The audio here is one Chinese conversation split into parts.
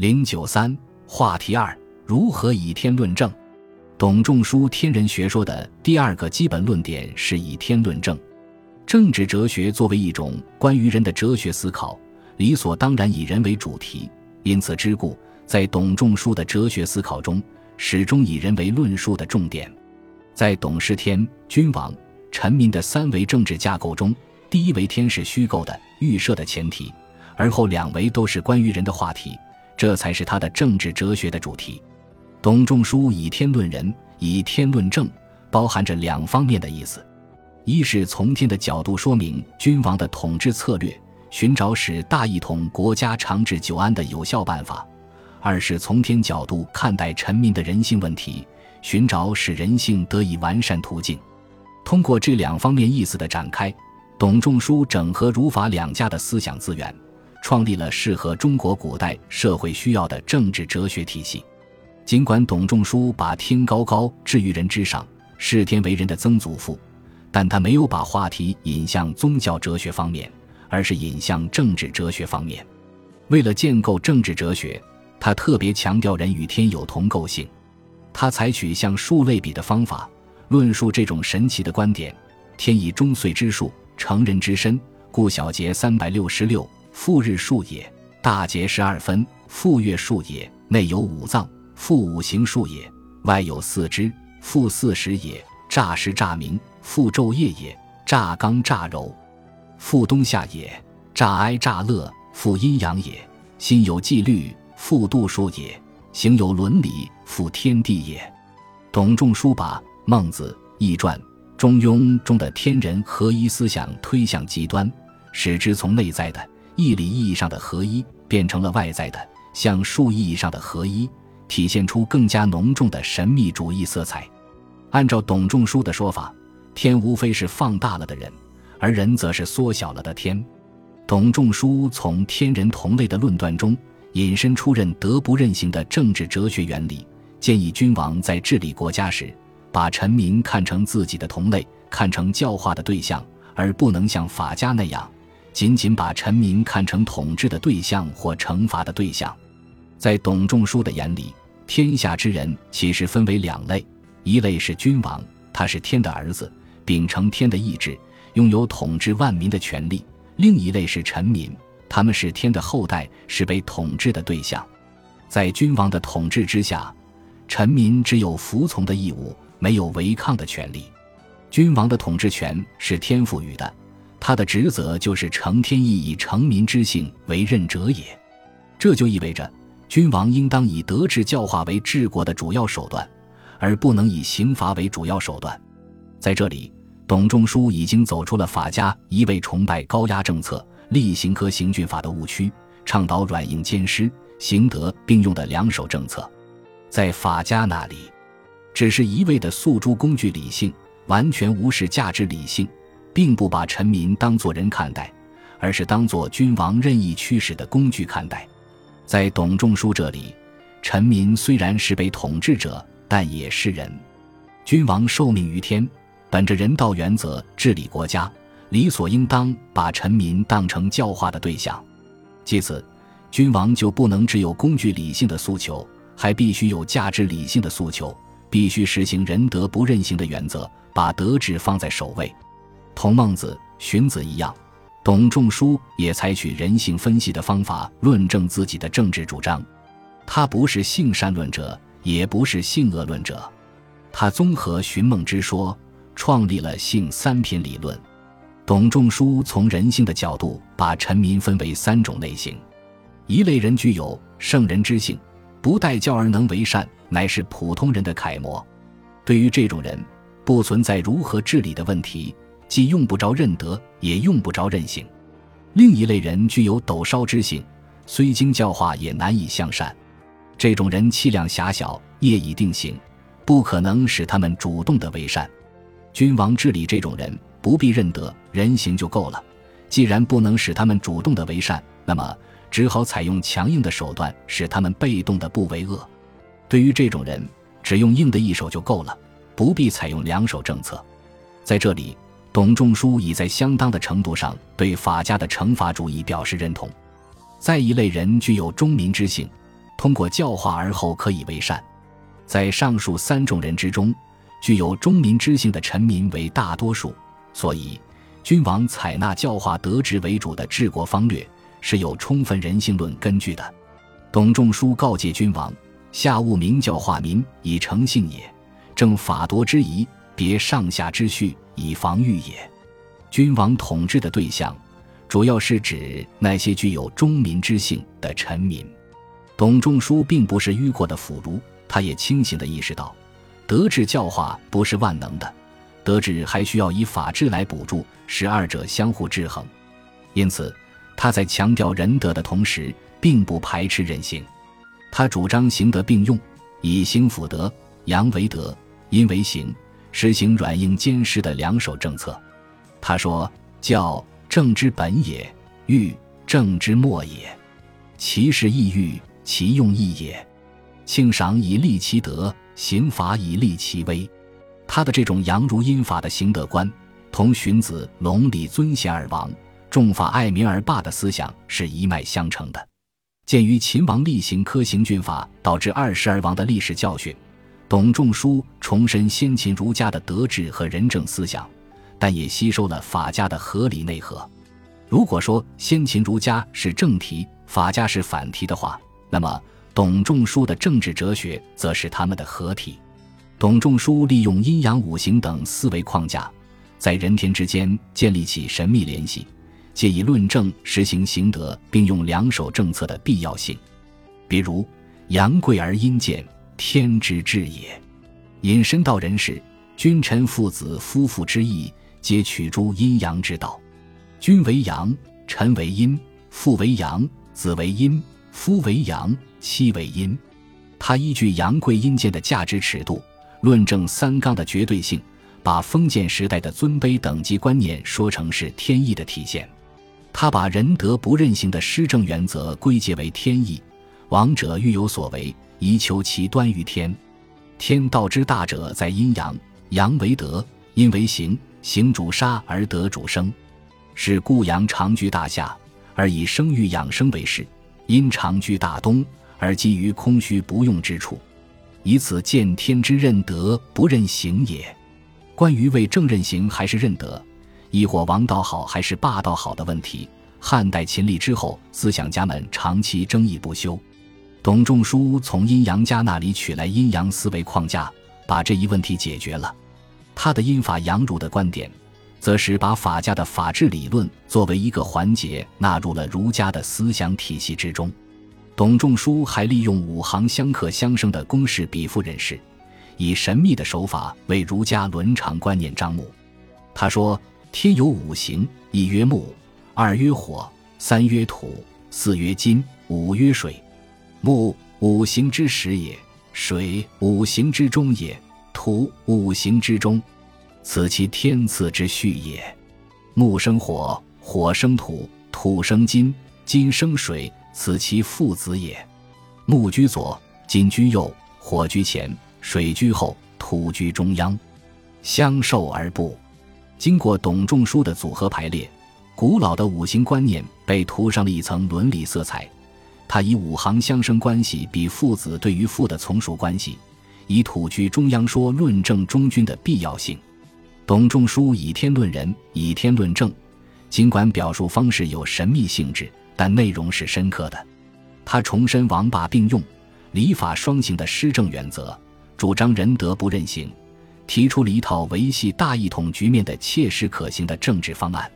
零九三话题二：如何以天论证？董仲舒天人学说的第二个基本论点是以天论证。政治哲学作为一种关于人的哲学思考，理所当然以人为主题。因此之故，在董仲舒的哲学思考中，始终以人为论述的重点。在董氏天、君王、臣民的三维政治架构中，第一维天是虚构的、预设的前提，而后两维都是关于人的话题，这才是他的政治哲学的主题。董仲舒以天论人，以天论政，包含着两方面的意思：一是从天的角度说明君王的统治策略。寻找使大一统国家长治久安的有效办法；二是从天角度看待臣民的人性问题，寻找使人性得以完善途径。通过这两方面意思的展开，董仲舒整合儒法两家的思想资源，创立了适合中国古代社会需要的政治哲学体系。尽管董仲舒把天高高置于人之上，视天为人的曾祖父，但他没有把话题引向宗教哲学方面。而是引向政治哲学方面。为了建构政治哲学，他特别强调人与天有同构性。他采取像数类比的方法论述这种神奇的观点：天以中岁之数成人之身，故小节三百六十六，复日数也；大节十二分，复月数也。内有五脏，复五行数也；外有四肢，复四时也。乍时乍明，复昼夜也；乍刚乍柔。复冬夏也，乍哀乍乐，复阴阳也；心有纪律，复度数也；行有伦理，复天地也。董仲舒把《孟子》《易传》《中庸》中的天人合一思想推向极端，使之从内在的义理意义上的合一，变成了外在的像术意义上的合一，体现出更加浓重的神秘主义色彩。按照董仲舒的说法，天无非是放大了的人。而人则是缩小了的天。董仲舒从天人同类的论断中引申出任德不任行的政治哲学原理，建议君王在治理国家时，把臣民看成自己的同类，看成教化的对象，而不能像法家那样，仅仅把臣民看成统治的对象或惩罚的对象。在董仲舒的眼里，天下之人其实分为两类：一类是君王，他是天的儿子，秉承天的意志。拥有统治万民的权利。另一类是臣民，他们是天的后代，是被统治的对象。在君王的统治之下，臣民只有服从的义务，没有违抗的权利。君王的统治权是天赋予的，他的职责就是承天意以成民之性为任者也。这就意味着，君王应当以德治教化为治国的主要手段，而不能以刑罚为主要手段。在这里。董仲舒已经走出了法家一味崇拜高压政策、厉刑科刑峻法的误区，倡导软硬兼施、刑德并用的两手政策。在法家那里，只是一味的诉诸工具理性，完全无视价值理性，并不把臣民当作人看待，而是当作君王任意驱使的工具看待。在董仲舒这里，臣民虽然是被统治者，但也是人。君王受命于天。本着人道原则治理国家，理所应当把臣民当成教化的对象。其次，君王就不能只有工具理性的诉求，还必须有价值理性的诉求，必须实行仁德不任性的原则，把德治放在首位。同孟子、荀子一样，董仲舒也采取人性分析的方法论证自己的政治主张。他不是性善论者，也不是性恶论者，他综合荀孟之说。创立了性三品理论。董仲舒从人性的角度，把臣民分为三种类型：一类人具有圣人之性，不待教而能为善，乃是普通人的楷模。对于这种人，不存在如何治理的问题，既用不着认德，也用不着任性。另一类人具有斗烧之性，虽经教化，也难以向善。这种人气量狭小，业已定型，不可能使他们主动的为善。君王治理这种人不必认德人行就够了。既然不能使他们主动的为善，那么只好采用强硬的手段，使他们被动的不为恶。对于这种人，只用硬的一手就够了，不必采用两手政策。在这里，董仲舒已在相当的程度上对法家的惩罚主义表示认同。再一类人具有忠民之性，通过教化而后可以为善。在上述三种人之中，具有忠民之性的臣民为大多数，所以君王采纳教化德治为主的治国方略是有充分人性论根据的。董仲舒告诫君王：“下务明教化民，以诚信也；正法度之宜，别上下之序，以防御也。”君王统治的对象，主要是指那些具有忠民之性的臣民。董仲舒并不是迂阔的腐儒，他也清醒地意识到，德治教化不是万能的，德治还需要以法治来补助，使二者相互制衡。因此，他在强调仁德的同时，并不排斥人性。他主张行德并用，以行辅德，扬为德，因为行，实行软硬兼施的两手政策。他说：“教政之本也，欲政之末也。其事亦欲，其用亦也。庆赏以利其德，刑罚以利其威。”他的这种阳儒阴法的行德观，同荀子“隆礼尊贤而王，重法爱民而霸”的思想是一脉相承的。鉴于秦王厉行苛刑峻法，导致二世而亡的历史教训，董仲舒重申先秦儒家的德治和仁政思想。但也吸收了法家的合理内核。如果说先秦儒家是正题，法家是反题的话，那么董仲舒的政治哲学则是他们的合体。董仲舒利用阴阳五行等思维框架，在人天之间建立起神秘联系，借以论证实行行德并用两手政策的必要性。比如“阳贵而阴贱，天之至也”，引申到人世，君臣父子夫妇之义。皆取诸阴阳之道，君为阳，臣为阴，父为阳，子为阴，夫为阳，妻为阴。他依据阳贵阴贱的价值尺度，论证三纲的绝对性，把封建时代的尊卑等级观念说成是天意的体现。他把仁德不任性的施政原则归结为天意。王者欲有所为，宜求其端于天。天道之大者在阴阳，阳为德，阴为行。行主杀而得主生，是故阳长居大夏，而以生育养生为事；阴长居大东，而基于空虚不用之处，以此见天之任德不任行也。关于为正任行还是任德，亦或王道好还是霸道好的问题，汉代秦立之后，思想家们长期争议不休。董仲舒从阴阳家那里取来阴阳思维框架，把这一问题解决了。他的阴法阳儒的观点，则是把法家的法治理论作为一个环节纳入了儒家的思想体系之中。董仲舒还利用五行相克相生的公式比附人事，以神秘的手法为儒家伦常观念张目。他说：“天有五行，一曰木，二曰火，三曰土，四曰金，五曰水。木，五行之始也；水，五行之中也。”土五行之中，此其天赐之序也。木生火，火生土，土生金，金生水，此其父子也。木居左，金居右，火居前，水居后，土居中央，相受而不。经过董仲舒的组合排列，古老的五行观念被涂上了一层伦理色彩。他以五行相生关系比父子对于父的从属关系。以土居中央说论证中君的必要性，董仲舒以天论人，以天论政。尽管表述方式有神秘性质，但内容是深刻的。他重申王霸并用、礼法双行的施政原则，主张仁德不任行，提出了一套维系大一统局面的切实可行的政治方案。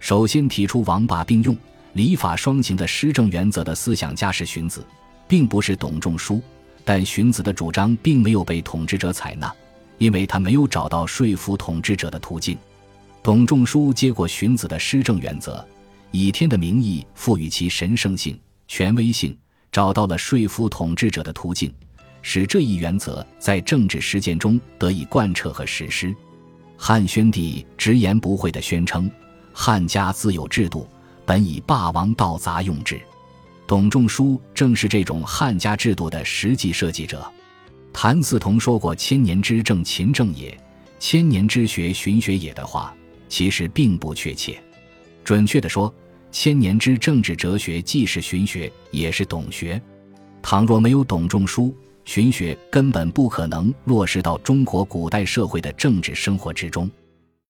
首先提出王霸并用、礼法双行的施政原则的思想家是荀子，并不是董仲舒。但荀子的主张并没有被统治者采纳，因为他没有找到说服统治者的途径。董仲舒接过荀子的施政原则，以天的名义赋予其神圣性、权威性，找到了说服统治者的途径，使这一原则在政治实践中得以贯彻和实施。汉宣帝直言不讳地宣称：“汉家自有制度，本以霸王道杂用之。”董仲舒正是这种汉家制度的实际设计者。谭嗣同说过“千年之政，勤政也；千年之学，循学也”的话，其实并不确切。准确地说，千年之政治哲学既是循学，也是董学。倘若没有董仲舒，荀学根本不可能落实到中国古代社会的政治生活之中。